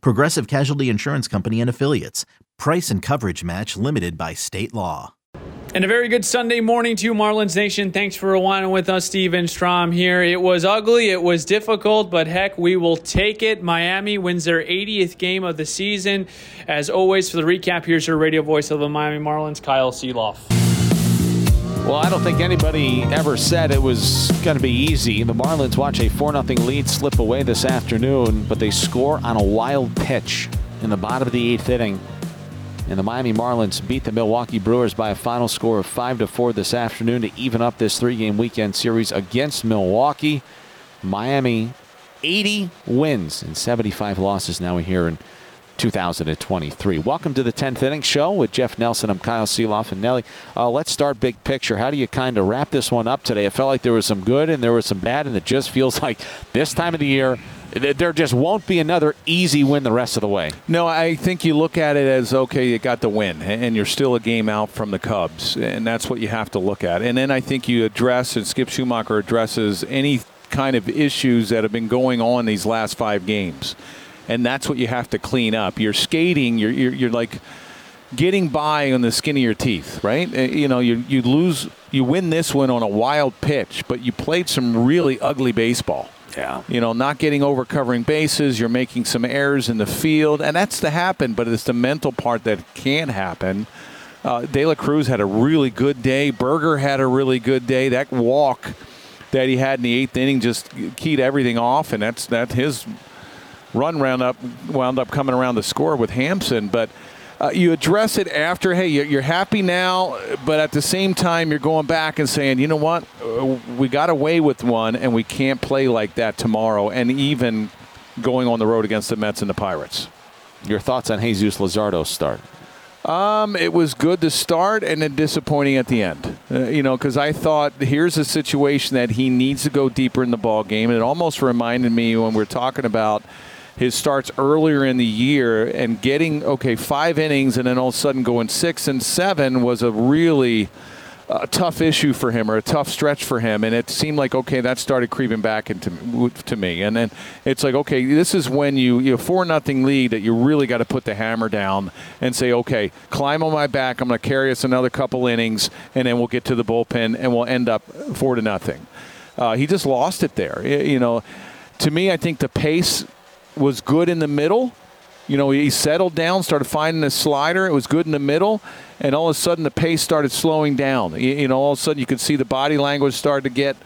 Progressive Casualty Insurance Company and Affiliates. Price and coverage match limited by state law. And a very good Sunday morning to you, Marlins Nation. Thanks for rewinding with us, Steven Strom here. It was ugly, it was difficult, but heck, we will take it. Miami wins their 80th game of the season. As always, for the recap, here's your radio voice of the Miami Marlins, Kyle Sielaff. Well, I don't think anybody ever said it was going to be easy. The Marlins watch a 4 0 lead slip away this afternoon, but they score on a wild pitch in the bottom of the eighth inning. And the Miami Marlins beat the Milwaukee Brewers by a final score of 5 to 4 this afternoon to even up this three game weekend series against Milwaukee. Miami 80 wins and 75 losses now here in 2023. Welcome to the 10th inning show with Jeff Nelson. I'm Kyle Sielaff and Nelly. Uh, let's start big picture. How do you kind of wrap this one up today? It felt like there was some good and there was some bad, and it just feels like this time of the year, there just won't be another easy win the rest of the way. No, I think you look at it as okay, you got the win, and you're still a game out from the Cubs, and that's what you have to look at. And then I think you address, and Skip Schumaker addresses any kind of issues that have been going on these last five games and that's what you have to clean up. You're skating. You're you're, you're like getting by on the skin of your teeth, right? Uh, you know, you you lose, you win this one on a wild pitch, but you played some really ugly baseball. Yeah. You know, not getting over covering bases, you're making some errors in the field, and that's to happen, but it's the mental part that can't happen. Uh, De La Cruz had a really good day. Burger had a really good day. That walk that he had in the eighth inning just keyed everything off, and that's that his run round up wound up coming around the score with Hampson, but. Uh, you address it after, hey, you're, happy now, but at the same time, you're going back and saying, you know what, uh, we got away with one, and we can't play like that tomorrow, and even going on the road against the Mets and the Pirates. Your thoughts on Jesus Luzardo's start? Um, it was good to start and then disappointing at the end. Uh, you know, because I thought here's a situation that he needs to go deeper in the ball game, and it almost reminded me when we're talking about his starts earlier in the year and getting okay five innings and then all of a sudden going six and seven was a really uh, tough issue for him or a tough stretch for him. And it seemed like okay that started creeping back into to me. And then it's like okay this is when you you four nothing lead that you really got to put the hammer down and say okay climb on my back. I'm going to carry us another couple innings and then we'll get to the bullpen and we'll end up four to nothing. Uh, he just lost it there. You know to me I think the pace was good in the middle. You know, he settled down, started finding a slider. It was good in the middle, and all of a sudden the pace started slowing down. You, know, all of a sudden you could see the body language started to get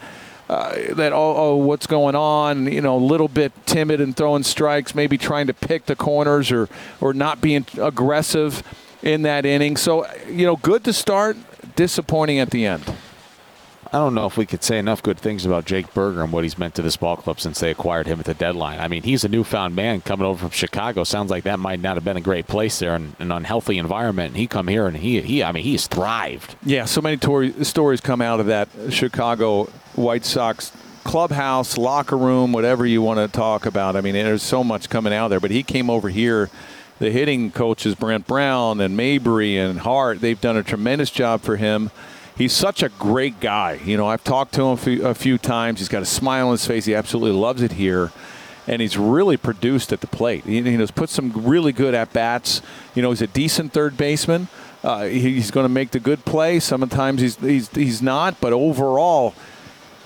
uh, that. Oh, oh, what's going on? You know, a little bit timid and throwing strikes, maybe trying to pick the corners or or not being aggressive in that inning. So, you know, good to start, disappointing at the end. I don't know if we could say enough good things about Jake Burger and what he's meant to this ball club since they acquired him at the deadline. I mean, he's a newfound man coming over from Chicago. Sounds like that might not have been a great place there and an unhealthy environment. And he come here and he, he I mean, he's thrived. Yeah, so many tor- stories come out of that Chicago White Sox clubhouse, locker room, whatever you want to talk about. I mean, there's so much coming out there. But he came over here. The hitting coaches, Brant Brown and Mabry and Hart, they've done a tremendous job for him he's such a great guy. You know, I've talked to him a few, a few, times. He's got a smile on his face. He absolutely loves it here. And he's really produced at the plate. He, he has put some really good at bats. You know, he's a decent third baseman. Uh, he's going to make the good play. Sometimes he's, he's he's not, but overall,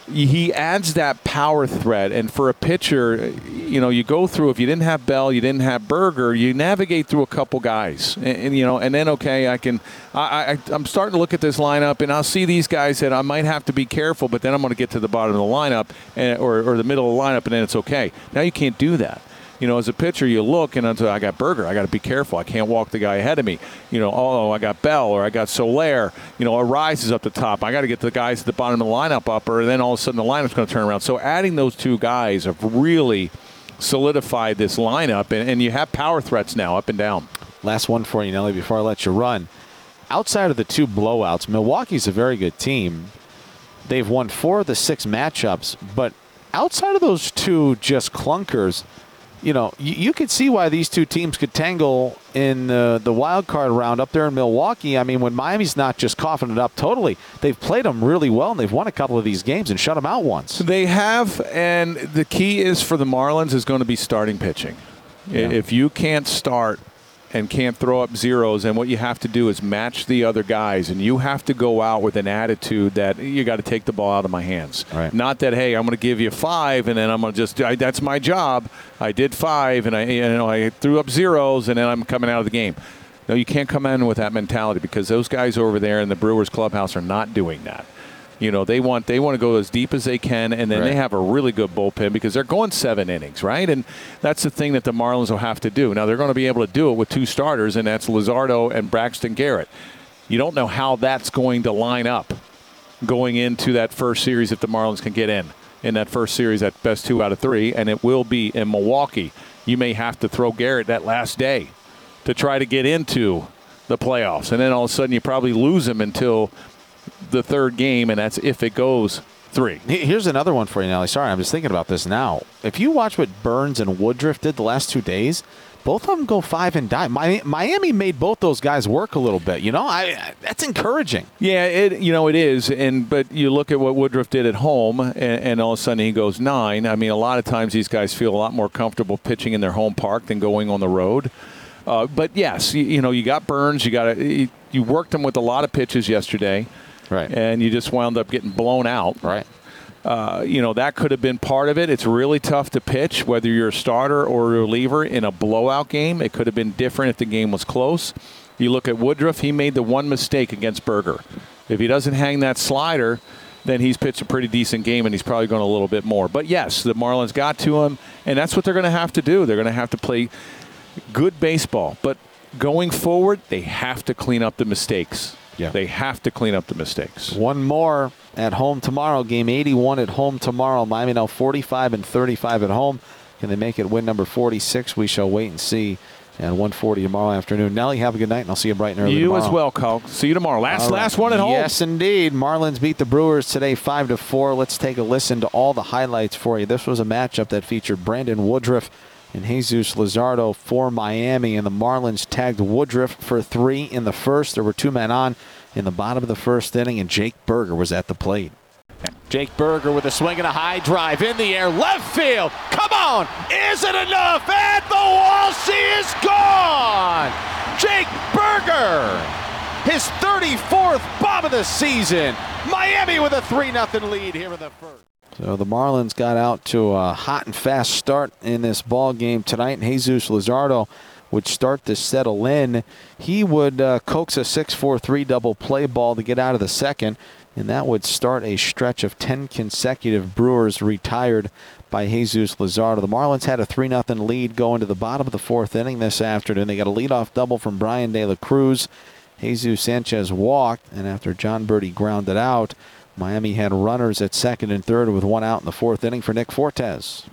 he adds that power threat. And for a pitcher, you know, you go through if you didn't have Bell, you didn't have Burger, you navigate through a couple guys, and, and you know, and then okay, I can, I, I, I'm starting to look at this lineup, and I'll see these guys that I might have to be careful, but then I'm going to get to the bottom of the lineup, and, or or the middle of the lineup, and then it's okay. Now you can't do that you know, as a pitcher, you look and I got Burger. I got to be careful. I can't walk the guy ahead of me. You know, oh, I got Bell or I got Soler. You know, Arraez is up the top. I got to get the guys at the bottom of the lineup upper, and then all of a sudden the lineup's going to turn around. So adding those two guys have really solidified this lineup, and, and you have power threats now up and down. last one for you, Nelly, before I let you run. Outside of the two blowouts, Milwaukee's a very good team. They've won four of the six matchups, but outside of those two just clunkers, you know, you, you could see why these two teams could tangle in the, the wild card round up there in Milwaukee. I mean, when Miami's not just coughing it up totally, they've played them really well and they've won a couple of these games and shut them out once. They have, and the key is for the Marlins is going to be starting pitching. Yeah. If you can't start and can't throw up zeros, and what you have to do is match the other guys, and you have to go out with an attitude that you got to take the ball out of my hands. Right. Not that hey, I'm going to give you five, and then I'm going to just I, that's my job. I did five, and I you know I threw up zeros, and then I'm coming out of the game. No, you can't come in with that mentality because those guys over there in the Brewers clubhouse are not doing that. You know, they want they want to go as deep as they can, and then Right. they have a really good bullpen because they're going seven innings, right? And that's the thing that the Marlins will have to do. Now they're going to be able to do it with two starters, and that's Luzardo and Braxton Garrett. You don't know how that's going to line up going into that first series if the Marlins can get in in that first series at best two out of three, and it will be in Milwaukee. You may have to throw Garrett that last day to try to get into the playoffs, and then all of a sudden you probably lose him until the third game, and that's if it goes three. Here's another one for you, Nelly. Sorry, I'm just thinking about this now. If you watch what Burnes and Woodruff did the last two days, both of them go five and die. Miami made both those guys work a little bit. You know, I, that's encouraging. Yeah, it you know it is, and but you look at what Woodruff did at home, and, and all of a sudden he goes nine. I mean, a lot of times these guys feel a lot more comfortable pitching in their home park than going on the road. Uh, but yes, you, you know you got Burnes, you got you, you worked him with a lot of pitches yesterday, Right. and you just wound up getting blown out. Right. Uh, you know that could have been part of it. It's really tough to pitch whether you're a starter or a reliever in a blowout game. It could have been different if the game was close. You look at Woodruff; he made the one mistake against Burger. If he doesn't hang that slider, then he's pitched a pretty decent game, and he's probably going a little bit more. But yes, the Marlins got to him, and that's what they're going to have to do. They're going to have to play good baseball, but going forward, they have to clean up the mistakes. Yeah. They have to clean up the mistakes. One more at home tomorrow. Game 81 at home tomorrow. Miami now 45 and 35 at home. Can they make it win number 46? We shall wait and see. And 140 tomorrow afternoon. Nelly, have a good night, and I'll see you bright and early You tomorrow. as well, Carl. See you tomorrow. Last right. last one at home. Yes, indeed. Marlins beat the Brewers today, five to four. Let's take a listen to all the highlights for you. This was a matchup that featured Brandon Woodruff and Jesus Luzardo for Miami, and the Marlins tagged Woodruff for three in the first. There were two men on in the bottom of the first inning, and Jake Burger was at the plate. Jake Burger with a swing and a high drive in the air, left field. Come on! Is it enough? At the wall, she is gone! Jake Burger! His 34th bomb of the season. Miami with a 3 0 lead here in the first. So the Marlins got out to a hot and fast start in this ball game tonight. And Jesus Luzardo would start to settle in. He would uh, coax a 6-4-3 double play ball to get out of the second, and that would start a stretch of 10 consecutive Brewers retired by Jesus Luzardo. The Marlins had a 3-0 lead going to the bottom of the fourth inning this afternoon. They got a leadoff double from Bryan De La Cruz. Jesus Sanchez walked, and after Jon Berti grounded out, Miami had runners at second and third with one out in the fourth inning for Nick Fortes.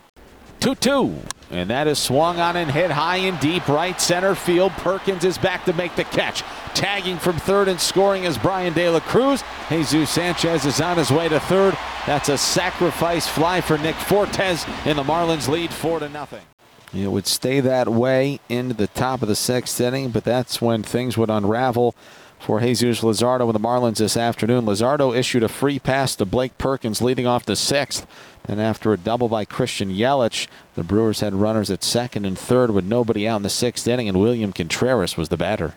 2 2. And that is swung on and hit high and deep right center field. Perkins is back to make the catch. Tagging from third and scoring is Bryan De La Cruz. Jesus Sanchez is on his way to third. That's a sacrifice fly for Nick Fortes, and the Marlins lead 4 to nothing. It would stay that way into the top of the sixth inning, but that's when things would unravel for Jesus Luzardo and the Marlins this afternoon. Luzardo issued a free pass to Blake Perkins leading off the sixth. And after a double by Christian Yelich, the Brewers had runners at second and third with nobody out in the sixth inning, and William Contreras was the batter.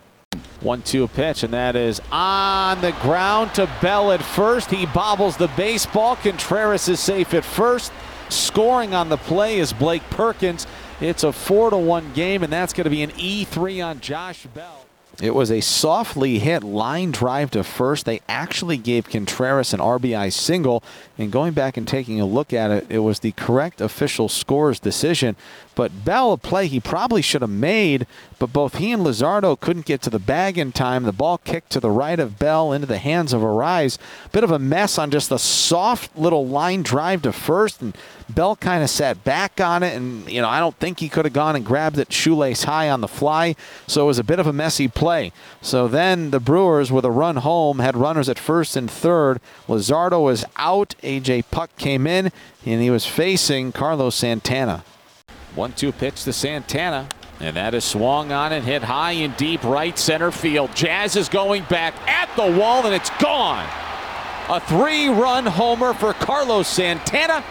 One two pitch, and that is on the ground to Bell at first. He bobbles the baseball. Contreras is safe at first. Scoring on the play is Blake Perkins. It's a four to one game, and that's going to be an E3 on Josh Bell. It was a softly hit line drive to first. They actually gave Contreras an RBI single. And going back and taking a look at it, it was the correct official scores decision. But Bell, a play he probably should have made, but both he and Luzardo couldn't get to the bag in time. The ball kicked to the right of Bell into the hands of Arraez. Bit of a mess on just a soft little line drive to first. And Bell kind of sat back on it, and you know I don't think he could have gone and grabbed it shoelace high on the fly. So it was a bit of a messy play. So then the Brewers, with a run home, had runners at first and third. Luzardo was out. AJ Puk came in, and he was facing Carlos Santana. One-two pitch to Santana. And that is swung on and hit high and deep right center field. Jazz is going back at the wall and it's gone. A three-run homer for Carlos Santana,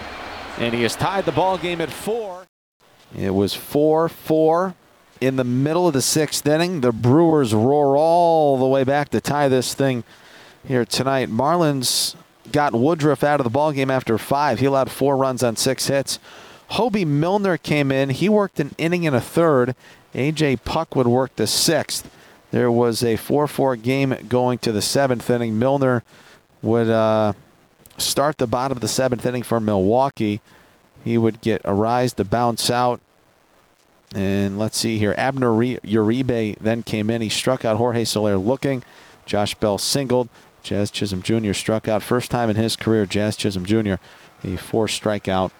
and he has tied the ball game at four. It was 4-4 in the middle of the sixth inning. The Brewers roar all the way back to tie this thing here tonight. Marlins got Woodruff out of the ball game after five. He allowed four runs on six hits. Hoby Milner came in. He worked an inning and a third. A.J. Puk would work the sixth. There was a 4 4 game going to the seventh inning. Milner would uh, start the bottom of the seventh inning for Milwaukee. He would get Arraez to bounce out. And let's see here. Abner Uribe then came in. He struck out Jorge Soler looking. Josh Bell singled. Jazz Chisholm Jr. struck out. First time in his career, Jazz Chisholm Jr. A four strikeout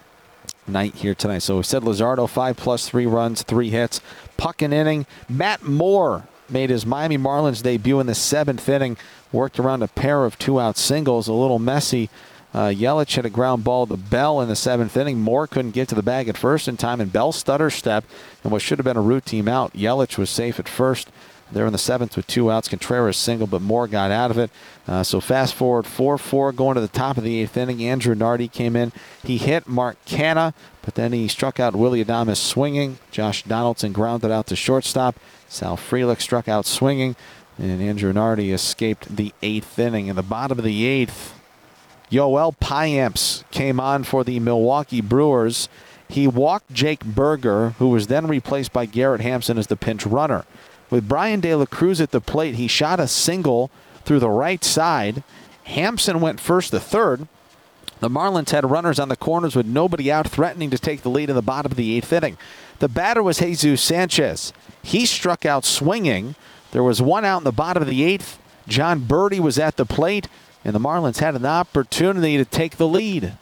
night here tonight. So we said Luzardo, five plus three runs, three hits. Puk an inning. Matt Moore made his Miami Marlins debut in the seventh inning. Worked around a pair of two out singles, a little messy. Uh, Yelich hit a ground ball to Bell in the seventh inning. Moore couldn't get to the bag at first in time, and Bell stutter step, and what should have been a routine out. Yelich was safe at first. There in the seventh with two outs. Contreras single, but Moore got out of it. Uh, so fast forward 4 4 going to the top of the eighth inning. Andrew Nardi came in. He hit Mark Canha, but then he struck out Willie Adames swinging. Josh Donaldson grounded out to shortstop. Sal Frelick struck out swinging. And Andrew Nardi escaped the eighth inning. In the bottom of the eighth, Yoel Payamps came on for the Milwaukee Brewers. He walked Jake Burger, who was then replaced by Garrett Hampson as the pinch runner. With Bryan De La Cruz at the plate, he shot a single through the right side. Hampson went first to third. The Marlins had runners on the corners with nobody out, threatening to take the lead in the bottom of the eighth inning. The batter was Jesus Sanchez. He struck out swinging. There was one out in the bottom of the eighth. Jon Berti was at the plate, and the Marlins had an opportunity to take the lead.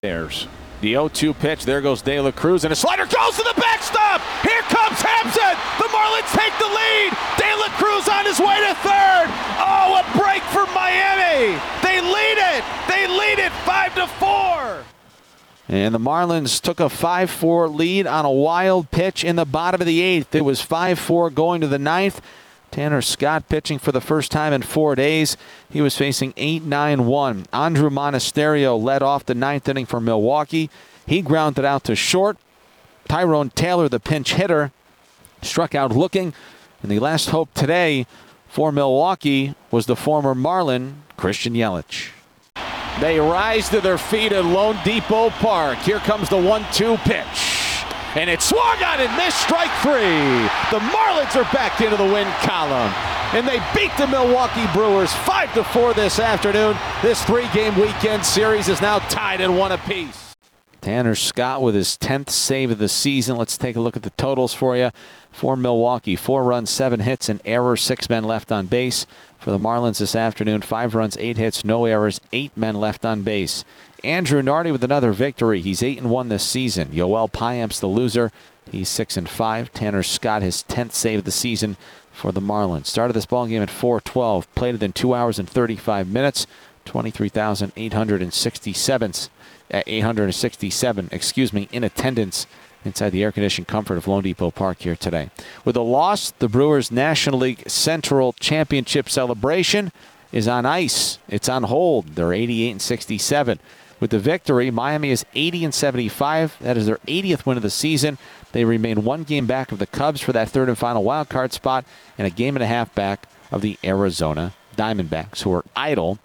There's the 0-2 pitch. There goes De La Cruz, and a slider goes to the backstop. Here comes Hampson. The Marlins take the lead. De La Cruz on his way to third. Oh, a break for Miami. They lead it. They lead it five to four. And the Marlins took a 5 4 lead on a wild pitch in the bottom of the eighth. It was 5 4 going to the ninth. Tanner Scott pitching for the first time in four days. He was facing 8 9 1. Andruw Monasterio led off the ninth inning for Milwaukee. He grounded out to short. Tyrone Taylor, the pinch hitter, struck out looking. And the last hope today for Milwaukee was the former Marlin, Christian Yelich. They rise to their feet at loanDepot Park. Here comes the 1 2 pitch and it swung on and missed strike three. The Marlins are back into the win column. And they beat the Milwaukee Brewers 5 to 4 this afternoon. This three game weekend series is now tied at one apiece. Tanner Scott with his 10th save of the season. Let's take a look at the totals for you. For Milwaukee, four runs, seven hits, and error, six men left on base. For the Marlins this afternoon, five runs, eight hits, no errors, eight men left on base. Andrew Nardi with another victory. He's 8 and 1 this season. Yoel Payamps the loser. He's 6 and 5. Tanner Scott his 10th save of the season for the Marlins. Started this ball game at 4:12. Played it in 2 hours and 35 minutes. 23,867 uh, 867, excuse me, in attendance inside the air-conditioned comfort of loanDepot Park here today. With a loss, the Brewers National League Central Championship celebration is on ice. It's on hold. They're 88 and 67. With the victory, Miami is 80 and 75. That is their 80th win of the season. They remain one game back of the Cubs for that third and final wild card spot, and a game and a half back of the Arizona Diamondbacks, who are idle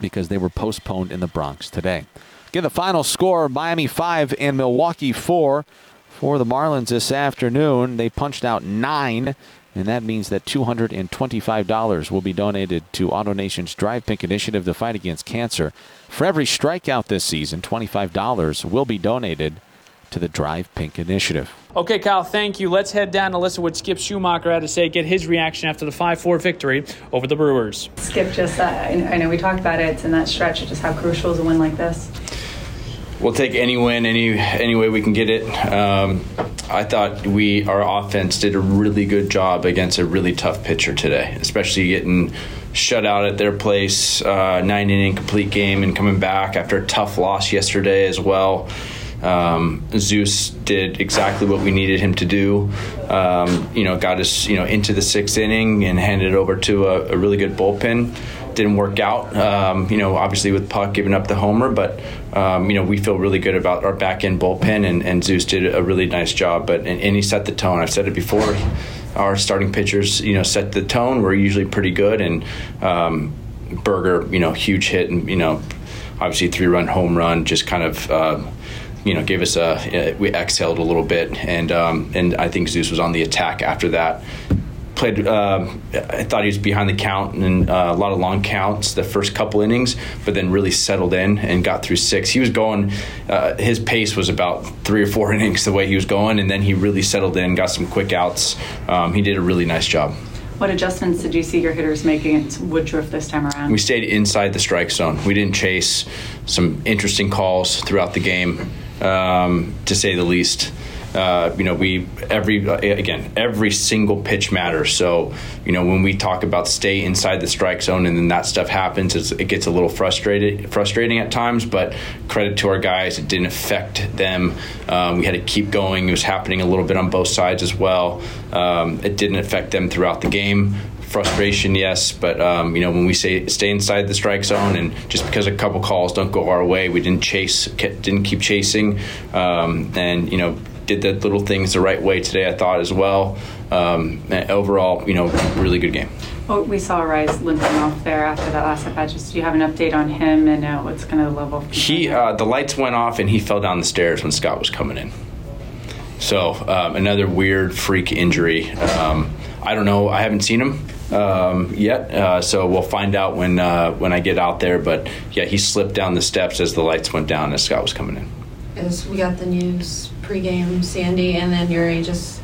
because they were postponed in the Bronx today. Again, the final score Miami 5 and Milwaukee 4 for the Marlins this afternoon. They punched out nine and that means that $225 will be donated to AutoNation's Drive Pink initiative to fight against cancer. For every strikeout this season, $25 will be donated to the Drive Pink initiative. Okay, Kyle, thank you. Let's head down to listen what Skip Schumaker had to say, get his reaction after the 5 4 victory over the Brewers. Skip, just, uh, I know we talked about it, it's in that stretch, just how crucial is a win like this. We'll take any win any any way we can get it. Um, I thought we our offense did a really good job against a really tough pitcher today, especially getting shut out at their place, uh, nine inning complete game, and coming back after a tough loss yesterday as well. Um, Zeus did exactly what we needed him to do. Um, you know, got us you know into the sixth inning and handed it over to a, a really good bullpen didn't work out. Um, you know, obviously with Puk giving up the homer, but um, you know we feel really good about our back end bullpen, and, and Zeus did a really nice job. But and, and, he set the tone. I've said it before. Our starting pitchers, you know, set the tone. We're usually pretty good, and um, Burger, you know, huge hit, and you know, obviously three run home run, just kind of. Uh, you know, gave us a we exhaled a little bit, and um, and I think Zeus was on the attack after that played. Uh, I thought he was behind the count and uh, a lot of long counts the first couple innings, but then really settled in and got through six. He was going. Uh, his pace was about three or four innings the way he was going, and then he really settled in, got some quick outs. Um, he did a really nice job. What adjustments did you see your hitters making at Woodruff this time around? We stayed inside the strike zone. We didn't chase some interesting calls throughout the game, um, to say the least. Uh, you know, we every again every single pitch matters. So you know, when we talk about stay inside the strike zone and then that stuff happens, it gets a little frustrated, frustrating at times. But credit to our guys, it didn't affect them. Um, we had to keep going. It was happening a little bit on both sides as well. Um, it didn't affect them throughout the game frustration, yes, but um, you know when we say stay inside the strike zone, and just because a couple calls don't go our way, we didn't chase, didn't keep chasing, um, and you know did the little things the right way today, I thought as well. Um, overall, you know, really good game. Well, we saw Rise limping off there after that last at bat. Just do you have an update on him and uh, what's kind of the level? He uh, the lights went off and he fell down the stairs when Scott was coming in. So um, another weird freak injury. Um, I don't know. I haven't seen him um, yet, uh, so we'll find out when uh, when I get out there. But yeah, he slipped down the steps as the lights went down as Scott was coming in. As we got the news pregame, Sandy, and then Eury. Just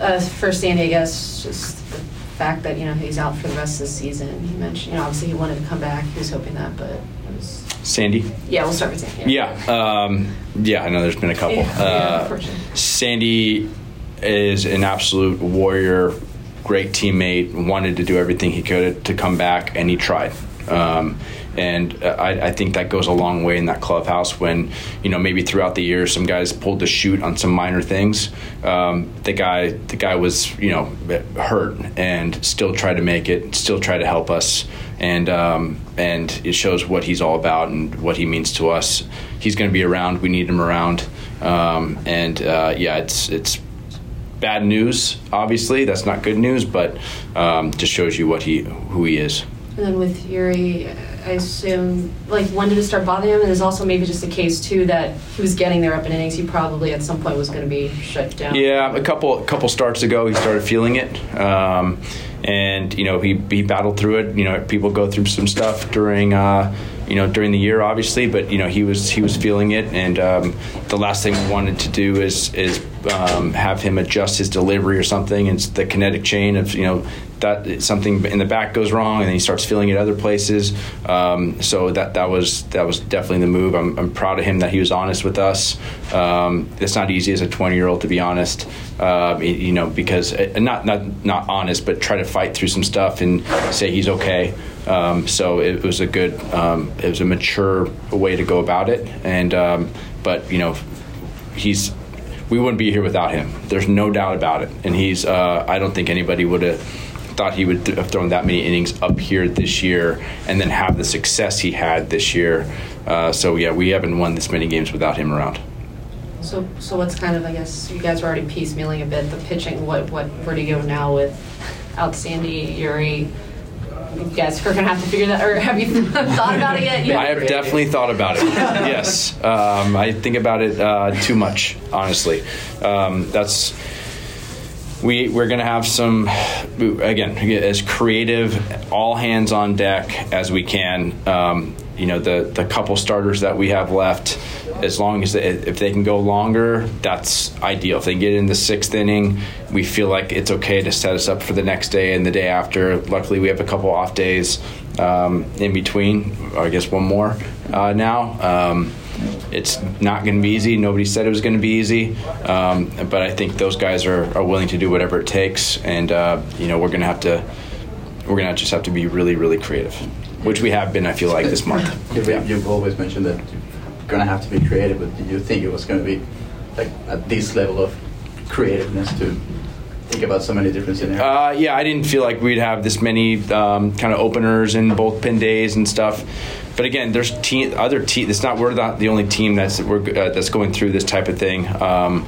uh, for Sandy, I guess, just the fact that you know he's out for the rest of the season. He mentioned, you know, obviously he wanted to come back. He was hoping that, but it was. Sandy. Yeah, we'll start with Sandy. Yeah, yeah. Um, yeah I know there's been a couple. Yeah, uh, Sandy is an absolute warrior, great teammate. Wanted to do everything he could to come back, and he tried. Um, and uh, I, I, think that goes a long way in that clubhouse when you know maybe throughout the year some guys pulled the shoot on some minor things. Um, the guy the guy was you know hurt and still tried to make it still tried to help us. And um, and it shows what he's all about and what he means to us. He's going to be around. We need him around. Um, and uh, yeah it's it's bad news obviously. That's not good news but um, just shows you what he who he is. And then with Eury I assume, like, when did it start bothering him? And there's also maybe just a case too that he was getting there up in innings. He probably at some point was going to be shut down. Yeah, a couple couple starts ago, he started feeling it, um, and you know he he battled through it. You know, people go through some stuff during. Uh, you know during the year obviously but you know he was he was feeling it and um, the last thing we wanted to do is is um, have him adjust his delivery or something and the kinetic chain of you know that something in the back goes wrong, and then he starts feeling it other places. Um, so that that was that was definitely the move. I'm, I'm proud of him that he was honest with us. Um, it's not easy as a 20 year old to be honest, uh, you know, because uh, not not not honest, but try to fight through some stuff and say he's okay. Um, so it was a good, um, it was a mature way to go about it, and um, but you know, he's we wouldn't be here without him. There's no doubt about it. And he's, uh, I don't think anybody would have thought he would have thrown that many innings up here this year and then have the success he had this year. Uh, so yeah, we haven't won this many games without him around. So, so what's kind of I guess you guys are already piecemealing a bit the pitching. What what where do you go now with out Sandy Eury? You guys are gonna have to figure that, or have you thought about it yet? I have definitely thought about it. yes, um, I think about it uh, too much, honestly. Um, that's we we're going to have some again as creative all hands on deck as we can um, you know the the couple starters that we have left as long as they, if they can go longer, that's ideal. If they get in the sixth inning, we feel like it's okay to set us up for the next day and the day after. Luckily, we have a couple off days um, in between. I guess one more uh, now. Um, it's not going to be easy. Nobody said it was going to be easy, um, but I think those guys are, are willing to do whatever it takes, and uh, you know we're going to have to we're going to just have to be really really creative, which we have been. I feel like this month. Yeah. You've always mentioned that you're going to have to be creative, but do you think it was going to be like at this level of creativeness to think about so many different scenarios? Uh, yeah, I didn't feel like we'd have this many um, kind of openers and bullpen days and stuff. But again, there's other team. It's not we're not the only team that's we're uh, that's going through this type of thing. Um,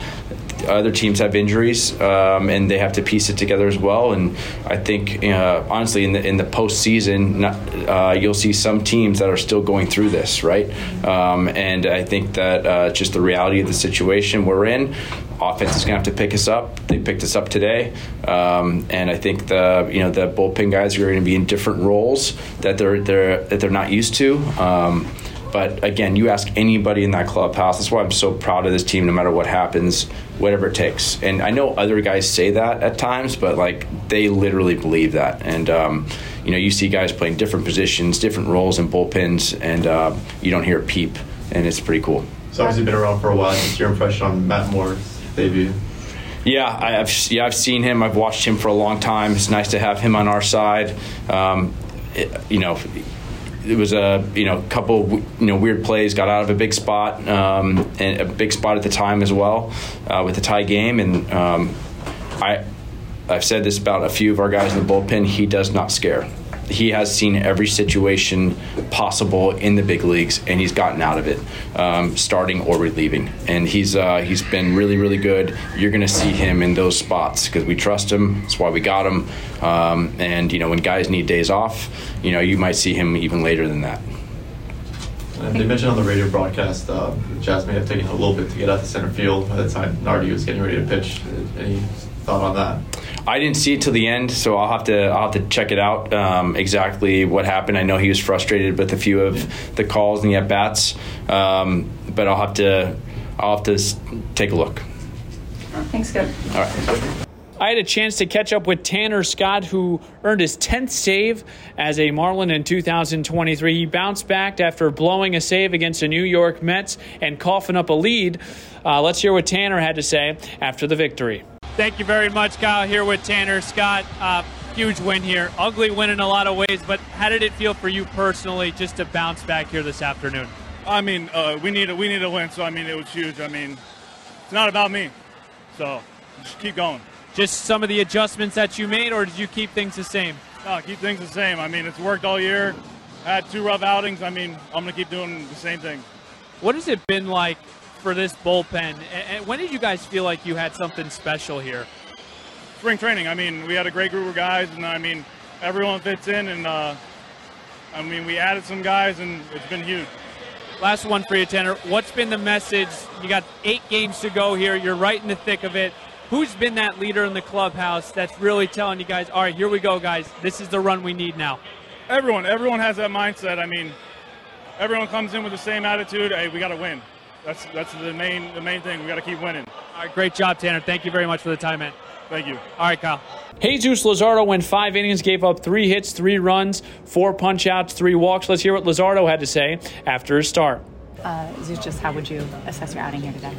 other teams have injuries, um, and they have to piece it together as well. And I think, uh, honestly, in the in the postseason, not, uh, you'll see some teams that are still going through this, right? Um, and I think that uh, just the reality of the situation we're in offense is going to have to pick us up. They picked us up today, um, and I think the you know the bullpen guys are going to be in different roles that they're they're that they're not used to. Um, but again, you ask anybody in that clubhouse. That's why I'm so proud of this team. No matter what happens, whatever it takes. And I know other guys say that at times, but like they literally believe that. And um, you know, you see guys playing different positions, different roles in bullpens, and uh, you don't hear a peep, and it's pretty cool. So obviously been around for a while. Just your impression on Matt Moore's debut? Yeah, I, have yeah I've seen him. I've watched him for a long time. It's nice to have him on our side. Um, it, you know, it was a you know couple you know weird plays. Got out of a big spot um, and a big spot at the time as well uh, with the tie game. And um, I I've said this about a few of our guys in the bullpen. He does not scare he has seen every situation possible in the big leagues, and he's gotten out of it, um, starting or relieving. And he's uh, he's been really really good. You're going to see him in those spots because we trust him. That's why we got him. Um, and you know when guys need days off, you know you might see him even later than that. And they mentioned on the radio broadcast, uh, Jazz may have taken a little bit to get out to center field by the time Nardi was getting ready to pitch. Any thought on that? I didn't see it till the end, so I'll have to I'll have to check it out um, exactly what happened. I know he was frustrated with a few of the calls and the at bats, um, but I'll have to I'll have to take a look. Thanks, good. All right. I had a chance to catch up with Tanner Scott, who earned his 10th save as a Marlin in 2023. He bounced back after blowing a save against the New York Mets and coughing up a lead. Uh, let's hear what Tanner had to say after the victory. Thank you very much, Kyle. Here with Tanner Scott. Uh, huge win here. Ugly win in a lot of ways, but how did it feel for you personally just to bounce back here this afternoon? I mean, uh, we need a, we need a win, so I mean, it was huge. I mean, it's not about me, so just keep going. Just some of the adjustments that you made, or did you keep things the same? No, keep things the same. I mean, it's worked all year. had two rough outings. I mean, I'm gonna keep doing the same thing. What has it been like for this bullpen. And when did you guys feel like you had something special here? Spring training. I mean, we had a great group of guys, and I mean, everyone fits in. And uh, I mean, we added some guys, and it's been huge. Last one for you, Tanner. What's been the message? You got eight games to go here. You're right in the thick of it. Who's been that leader in the clubhouse that's really telling you guys, all right, here we go, guys. This is the run we need now? Everyone. Everyone has that mindset. I mean, everyone comes in with the same attitude. Hey, we got to win that's that's the main the main thing. We got to keep winning. All right, great job, Tanner. Thank you very much for the time, man. Thank you. All right, Kyle. Jesus Luzardo went five innings, gave up three hits, three runs, four punch outs, three walks. Let's hear what Luzardo had to say after his start. Uh, just how would you assess your outing here today?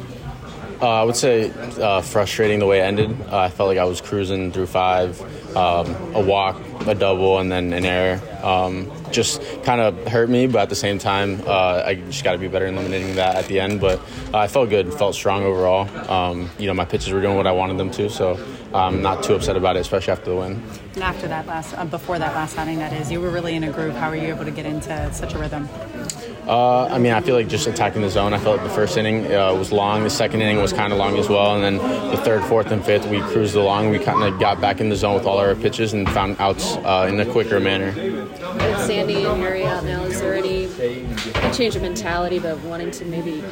Uh, I would say uh, frustrating the way it ended. Uh, I felt like I was cruising through five, um, a walk, a double, and then an error. Um, just kind of hurt me, but at the same time, uh, I just got to be better in eliminating that at the end. But uh, I felt good, felt strong overall. Um, you know, my pitches were doing what I wanted them to, so I'm not too upset about it, especially after the win. And after that last, uh, before that last outing, that is, you were really in a groove. How were you able to get into such a rhythm? Uh, I mean, I feel like just attacking the zone. I felt like the first inning uh, was long. The second inning was kind of long as well. And then the third, fourth, and fifth, we cruised along. We kind of got back in the zone with all our pitches and found outs uh, in a quicker manner. With Sandy and Harry out now, is there any change of mentality, but wanting to maybe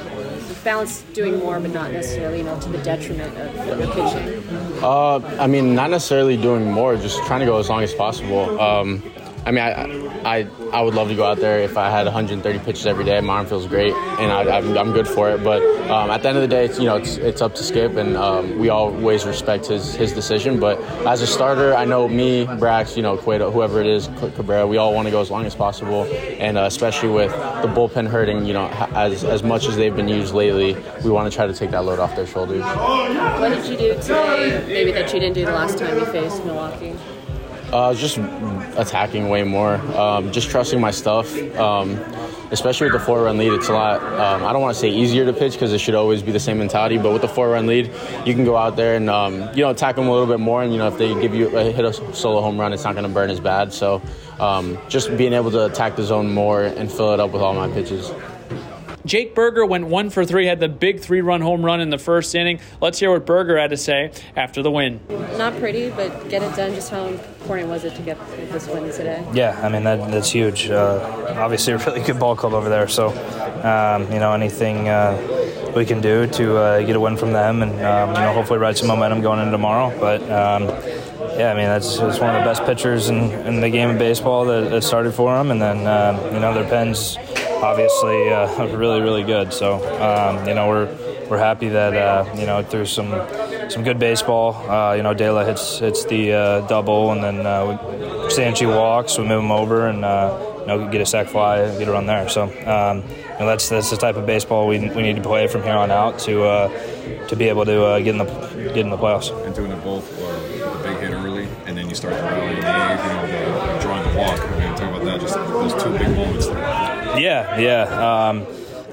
balance doing more, but not necessarily, you know, to the detriment of your pitching? Uh, I mean, not necessarily doing more, just trying to go as long as possible. Um, I mean, I, I I would love to go out there if I had 130 pitches every day. My arm feels great, and I, I'm, I'm good for it. But um, at the end of the day, it's, you know, it's, it's up to Skip, and um, we always respect his his decision. But as a starter, I know me, Brax, you know, Cueto, whoever it is, Cabrera, we all want to go as long as possible, and uh, especially with the bullpen hurting, you know, as as much as they've been used lately, we want to try to take that load off their shoulders. What did you do today, maybe that you didn't do the last time you faced Milwaukee? Uh, just attacking way more, um, just trusting my stuff. Um, especially with the four run lead, it's a lot. Um, I don't want to say easier to pitch because it should always be the same mentality. But with the four run lead, you can go out there and um, you know attack them a little bit more. And you know if they give you a hit a solo home run, it's not going to burn as bad. So um, just being able to attack the zone more and fill it up with all my pitches. Jake Burger went one for three, had the big three run home run in the first inning. Let's hear what Burger had to say after the win. Not pretty, but get it done. Just how important was it to get this win today? Yeah, I mean, that, that's huge. Uh, obviously, a really good ball club over there. So, um, you know, anything uh, we can do to uh, get a win from them and, um, you know, hopefully ride some momentum going into tomorrow. But, um, yeah, I mean, that's, that's one of the best pitchers in, in the game of baseball that, that started for them. And then, um, you know, their pens obviously uh, really, really good. So um, you know we're we're happy that uh, you know through some some good baseball, uh, you know De La hits hits the uh, double, and then uh, Sanchi walks, we move him over, and uh, you know get a sac fly, get a run there. So um, you know, that's that's the type of baseball we, we need to play from here on out to uh, to be able to get in the get in the playoffs. And doing it both the big hit early, and then you start the rally in the eighth, you know, the, drawing the walk. I mean, talk about that, just those two big moments there. Yeah, yeah. Um,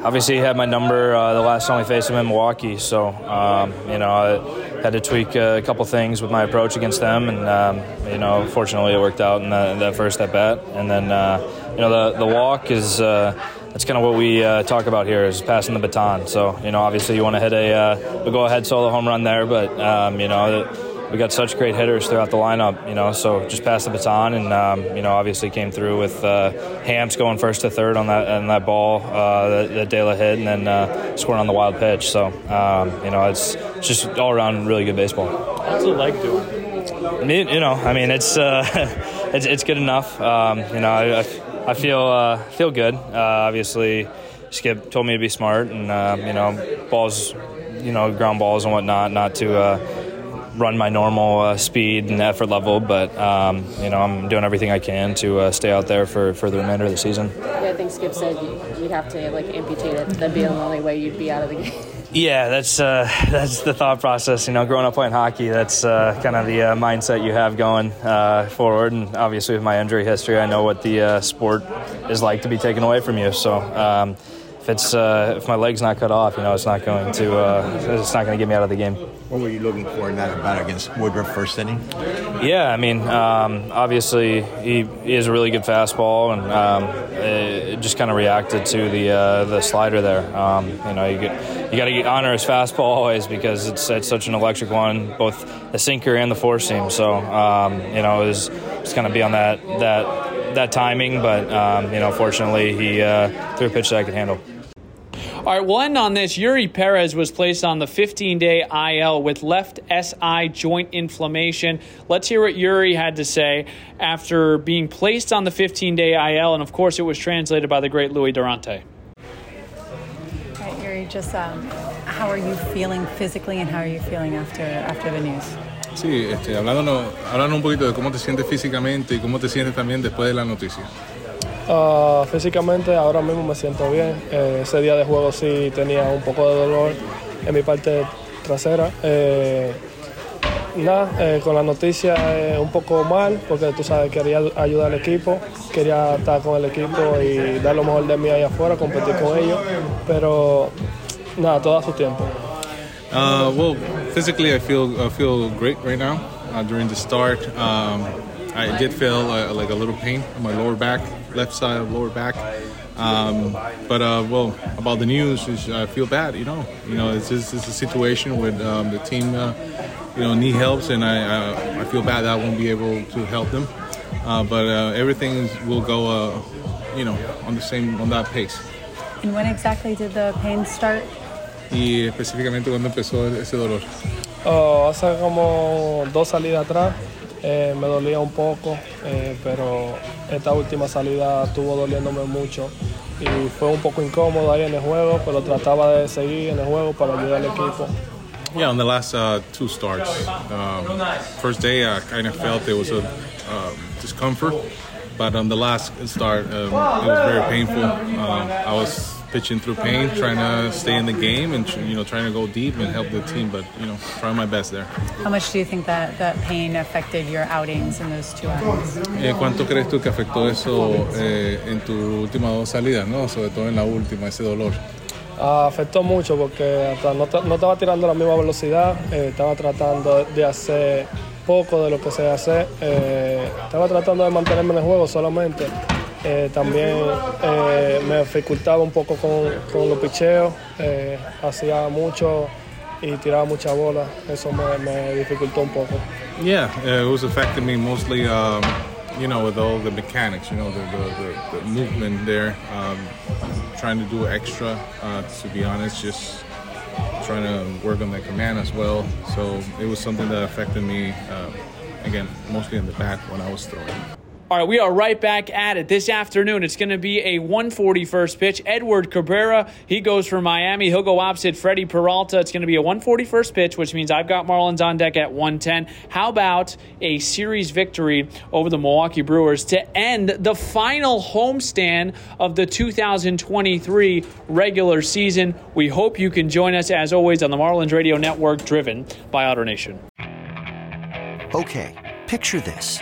obviously, he had my number uh, the last time we faced him in Milwaukee, so um, you know I had to tweak a couple things with my approach against them, and um, you know fortunately it worked out in that, that first at bat. And then uh, you know the the walk is. Uh, that's kind of what we uh, talk about here is passing the baton. So, you know, obviously you want to hit a, uh, a go-ahead solo home run there, but, um, you know, we got such great hitters throughout the lineup, you know. So just pass the baton, and um, you know, obviously came through with uh, Hamps going first to third on that on that ball uh, that, that De La hit, and then uh, scoring on the wild pitch. So um, you know, it's, just all around really good baseball. What's it like doing? You know, I mean, it's uh, it's, it's good enough. Um, you know, I, I feel uh, feel good. Uh, obviously, Skip told me to be smart, and um, you know, balls, you know, ground balls and whatnot, not to uh, run my normal uh, speed and effort level, but um, you know I'm doing everything I can to uh, stay out there for, for the remainder of the season. Yeah, I think Skip said you'd have to like amputate it. That'd be the only way you'd be out of the game. Yeah, that's uh, that's the thought process. You know, growing up playing hockey, that's uh, kind of the uh, mindset you have going uh, forward. And obviously, with my injury history, I know what the uh, sport is like to be taken away from you. So. Um, if it's uh, if my leg's not cut off, you know, it's not going to uh, it's not going to get me out of the game. What were you looking for in that bat against Woodruff first inning? Yeah, I mean, um, obviously he, he has a really good fastball, and um, it, just kind of reacted to the uh, the slider there. Um, you know, you get you got to honor his fastball always because it's it's such an electric one, both the sinker and the four seam. So um, you know, it was just going to be on that that that timing, but um, you know, fortunately he uh, threw a pitch that I could handle. All right, we'll end on this. Eury Perez was placed on the 15 day IL with left SI joint inflammation. Let's hear what Eury had to say after being placed on the 15 day IL, and of course, it was translated by the great Louis Durante. All right, Eury, just um, how are you feeling physically and how are you feeling after, after the news? Sí, este, hablando, hablando un poquito de cómo te sientes físicamente y cómo te sientes también después de la noticia. Uh, físicamente ahora mismo me siento bien. Eh, ese día de juego sí tenía un poco de dolor en mi parte trasera. Eh, nada, eh, con la noticia un poco mal porque tú sabes, quería ayudar al equipo, quería estar con el equipo y dar lo mejor de mí ahí afuera, competir con ellos, pero nada, todo a su tiempo. Uh, well, physically I feel, I feel great right now. Uh, during the start, um, I did feel uh, like a little pain in my lower back left side of lower back. Um, but uh, well, about the news, I feel bad. You know, you know, it's just it's a situation with um, the team. Uh, you know, need helps, and I, I, I feel bad that I won't be able to help them. Uh, but uh, everything will go, uh, you know, on the same on that pace. And when exactly did the pain start? Y específicamente cuando empezó ese dolor. Oh, hace como dos salidas atrás eh, me dolía un poco, eh, pero esta última salida estuvo doliéndome mucho y fue un poco incómodo ahí en el juego, pero trataba de seguir en el juego para ayudar al equipo. Yeah, on the last uh, two starts. Um, first day, I kind of felt there was a um, discomfort, but on the last start, um, it was very painful. I was pitching through pain, trying to stay in the game, and you know, trying to go deep and help the team. But you know, trying my best there. How much do you think that that pain affected your outings in those two outings? Eh, ¿Cuánto crees tú que afectó eso eh, en tus últimas dos salidas, no? Sobre todo en la última, ese dolor. Ah, afectó mucho porque hasta no, no estaba tirando la misma velocidad, eh, estaba tratando de hacer poco de lo que sé hacer, eh, estaba tratando de mantenerme en el juego solamente. Eh, también eh, me dificultaba un poco con, con los picheos, eh, hacía mucho y tiraba mucha bola, eso me, me dificultó un poco. Yeah, uh, it was affecting me mostly, um, you know, with all the mechanics, you know, the, the, the, the movement there. Um, trying to do extra, uh, to be honest, just trying to work on my command as well. So it was something that affected me, uh, again, mostly in the back when I was throwing. All right, we are right back at it this afternoon. It's going to be a 141st pitch. Edward Cabrera, he goes for Miami. He'll go opposite Freddie Peralta. It's going to be a 141st pitch, which means I've got Marlins on deck at 110. How about a series victory over the Milwaukee Brewers to end the final homestand of the 2023 regular season? We hope you can join us, as always, on the Marlins Radio Network, driven by AutoNation. Okay, picture this.